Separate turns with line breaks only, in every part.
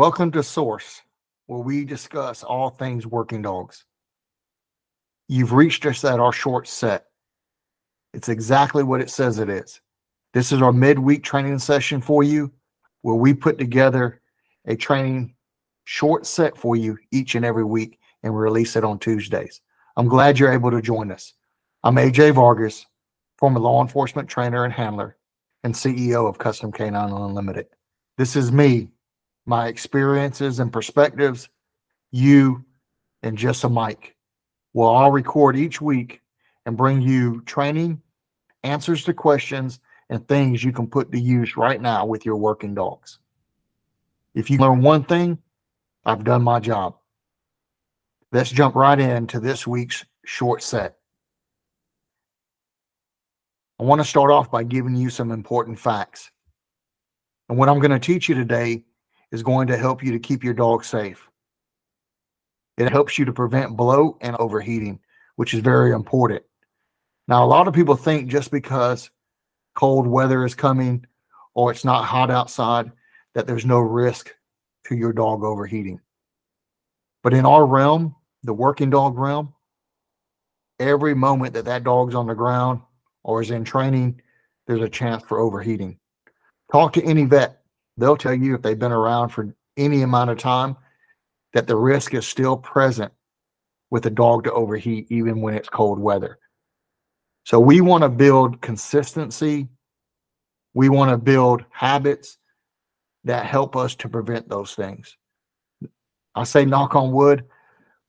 Welcome to Source, where we discuss all things working dogs. You've reached us at our short set. It's exactly what it says it is. This is our midweek training session for you, where we put together a training short set for you each and every week and release it on Tuesdays. I'm glad you're able to join us. I'm AJ Vargas, former law enforcement trainer and handler and CEO of Custom Canine Unlimited. This is me, my experiences and perspectives, you, and just a mic. Well, I'll record each week and bring you training, answers to questions, and things you can put to use right now with your working dogs. If you learn one thing, I've done my job. Let's jump right into this week's short set. I want to start off by giving you some important facts. And what I'm going to teach you today is going to help you to keep your dog safe. It helps you to prevent bloat and overheating, which is very important. Now, a lot of people think just because cold weather is coming or it's not hot outside that there's no risk to your dog overheating. But in our realm, the working dog realm, every moment that that dog's on the ground or is in training, there's a chance for overheating. Talk to any vet. They'll tell you if they've been around for any amount of time that the risk is still present with a dog to overheat even when it's cold weather. So we want to build consistency. We want to build habits that help us to prevent those things. I say knock on wood,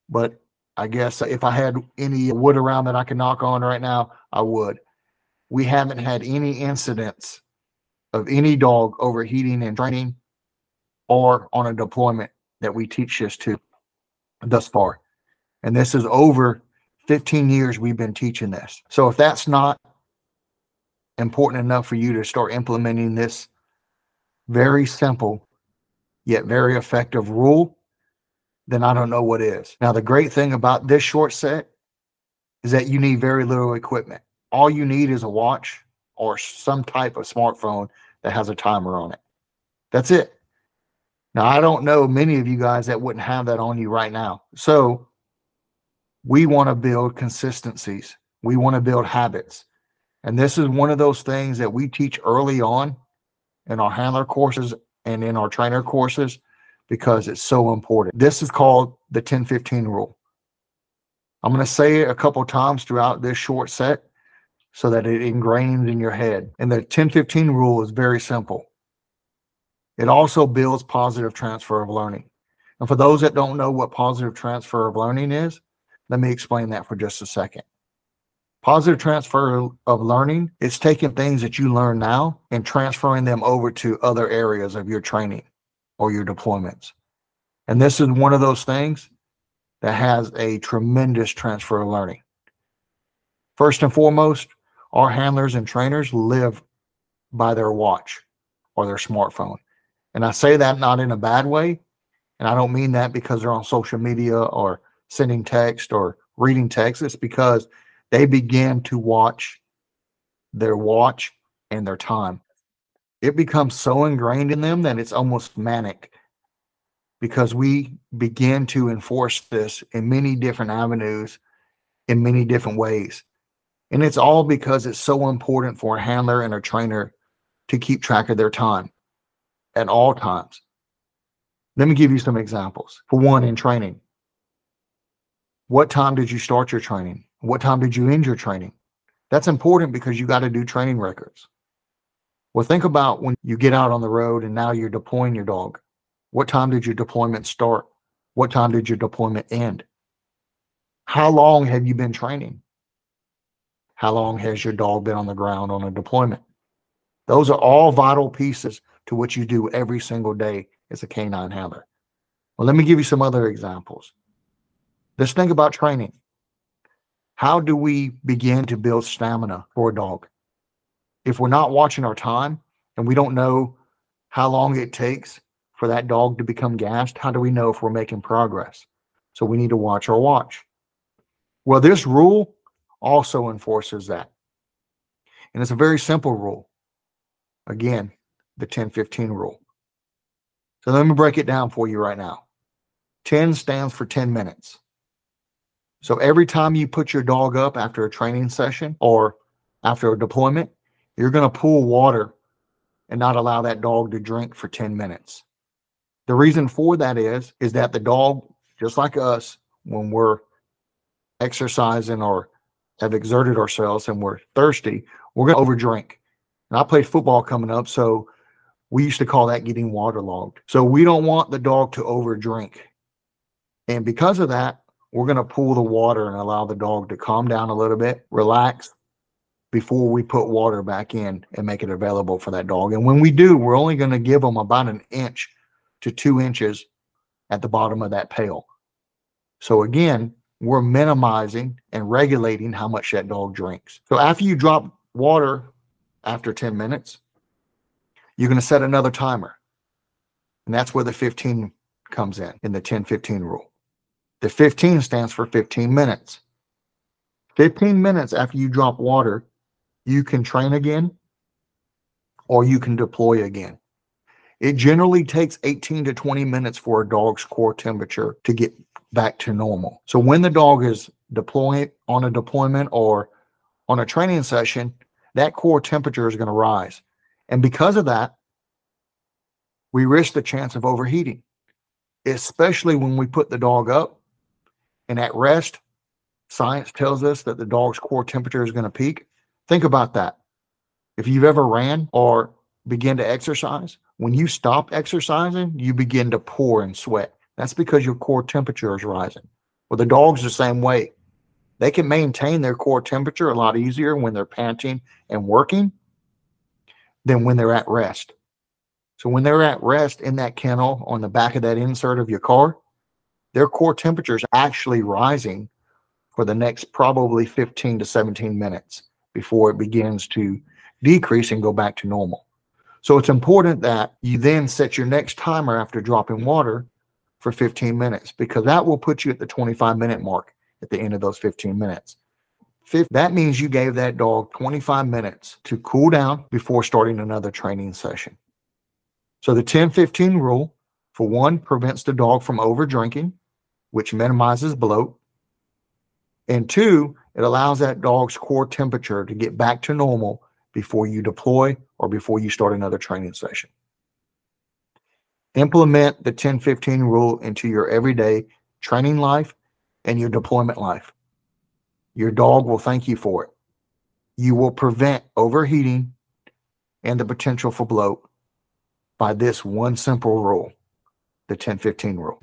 but I guess if I had any wood around that I could knock on right now, I would. We haven't had any incidents of any dog overheating in training or on a deployment that we teach this to thus far. And this is over 15 years we've been teaching this. So if that's not important enough for you to start implementing this very simple yet very effective rule, then I don't know what is. Now, the great thing about this short set is that you need very little equipment. All you need is a watch or some type of smartphone that has a timer on it. That's it. Now, I don't know many of you guys that wouldn't have that on you right now. So, we want to build consistencies, we want to build habits. And this is one of those things that we teach early on in our handler courses and in our trainer courses because it's so important. This is called the 1015 rule. I'm going to say it a couple times throughout this short set so that it ingrains in your head. And the 1015 rule is very simple. It also builds positive transfer of learning. And for those that don't know what positive transfer of learning is, let me explain that for just a second. Positive transfer of learning is taking things that you learn now and transferring them over to other areas of your training or your deployments. And this is one of those things that has a tremendous transfer of learning. First and foremost, our handlers and trainers live by their watch or their smartphone. And I say that not in a bad way. And I don't mean that because they're on social media or sending text or reading text. It's because they begin to watch their watch and their time it becomes so ingrained in them that it's almost manic because we begin to enforce this in many different avenues in many different ways. And it's all because it's so important for a handler and a trainer to keep track of their time at all times. Let me give you some examples. For one, in training, what time did you start your training? What time did you end your training? That's important because you got to do training records. Well, think about when you get out on the road and now you're deploying your dog. What time did your deployment start? What time did your deployment end? How long have you been training? How long has your dog been on the ground on a deployment? Those are all vital pieces to what you do every single day as a canine handler. Well, let me give you some other examples. Let's think about training. How do we begin to build stamina for a dog? if we're not watching our time and we don't know how long it takes for that dog to become gassed, how do we know if we're making progress? So we need to watch our watch. Well, this rule also enforces that. And it's a very simple rule. Again, the 1015 rule. So let me break it down for you right now. 10 stands for 10 minutes. So every time you put your dog up after a training session or after a deployment, you're going to pool water and not allow that dog to drink for 10 minutes. The reason for that is is that the dog just like us when we're exercising or have exerted ourselves and we're thirsty, we're going to overdrink. And I played football coming up, so we used to call that getting waterlogged. So we don't want the dog to overdrink. And because of that, we're going to pull the water and allow the dog to calm down a little bit, relax before we put water back in and make it available for that dog. And when we do, we're only going to give them about an inch to two inches at the bottom of that pail. So again, we're minimizing and regulating how much that dog drinks. So after you drop water after 10 minutes, you're going to set another timer. And that's where the 15 comes in, in the 10 15 rule. The 15 stands for 15 minutes. 15 minutes after you drop water, you can train again or you can deploy again. It generally takes 18 to 20 minutes for a dog's core temperature to get back to normal. So when the dog is deploying on a deployment or on a training session, that core temperature is going to rise. And because of that, we risk the chance of overheating, especially when we put the dog up and at rest. Science tells us that the dog's core temperature is going to peak. Think about that. If you've ever ran or begin to exercise, when you stop exercising, you begin to pour and sweat. That's because your core temperature is rising. Well, the dog's the same way. They can maintain their core temperature a lot easier when they're panting and working than when they're at rest. So when they're at rest in that kennel on the back of that insert of your car, their core temperature is actually rising for the next probably 15 to 17 minutes before it begins to decrease and go back to normal. So it's important that you then set your next timer after dropping water for 15 minutes because that will put you at the 25 minute mark at the end of those 15 minutes. That means you gave that dog 25 minutes to cool down before starting another training session. So the 10 15 rule, for one, prevents the dog from over drinking, which minimizes bloat. And two, it allows that dog's core temperature to get back to normal before you deploy or before you start another training session. Implement the 10 15 rule into your everyday training life and your deployment life. Your dog will thank you for it. You will prevent overheating and the potential for bloat by this one simple rule the 10 15 rule.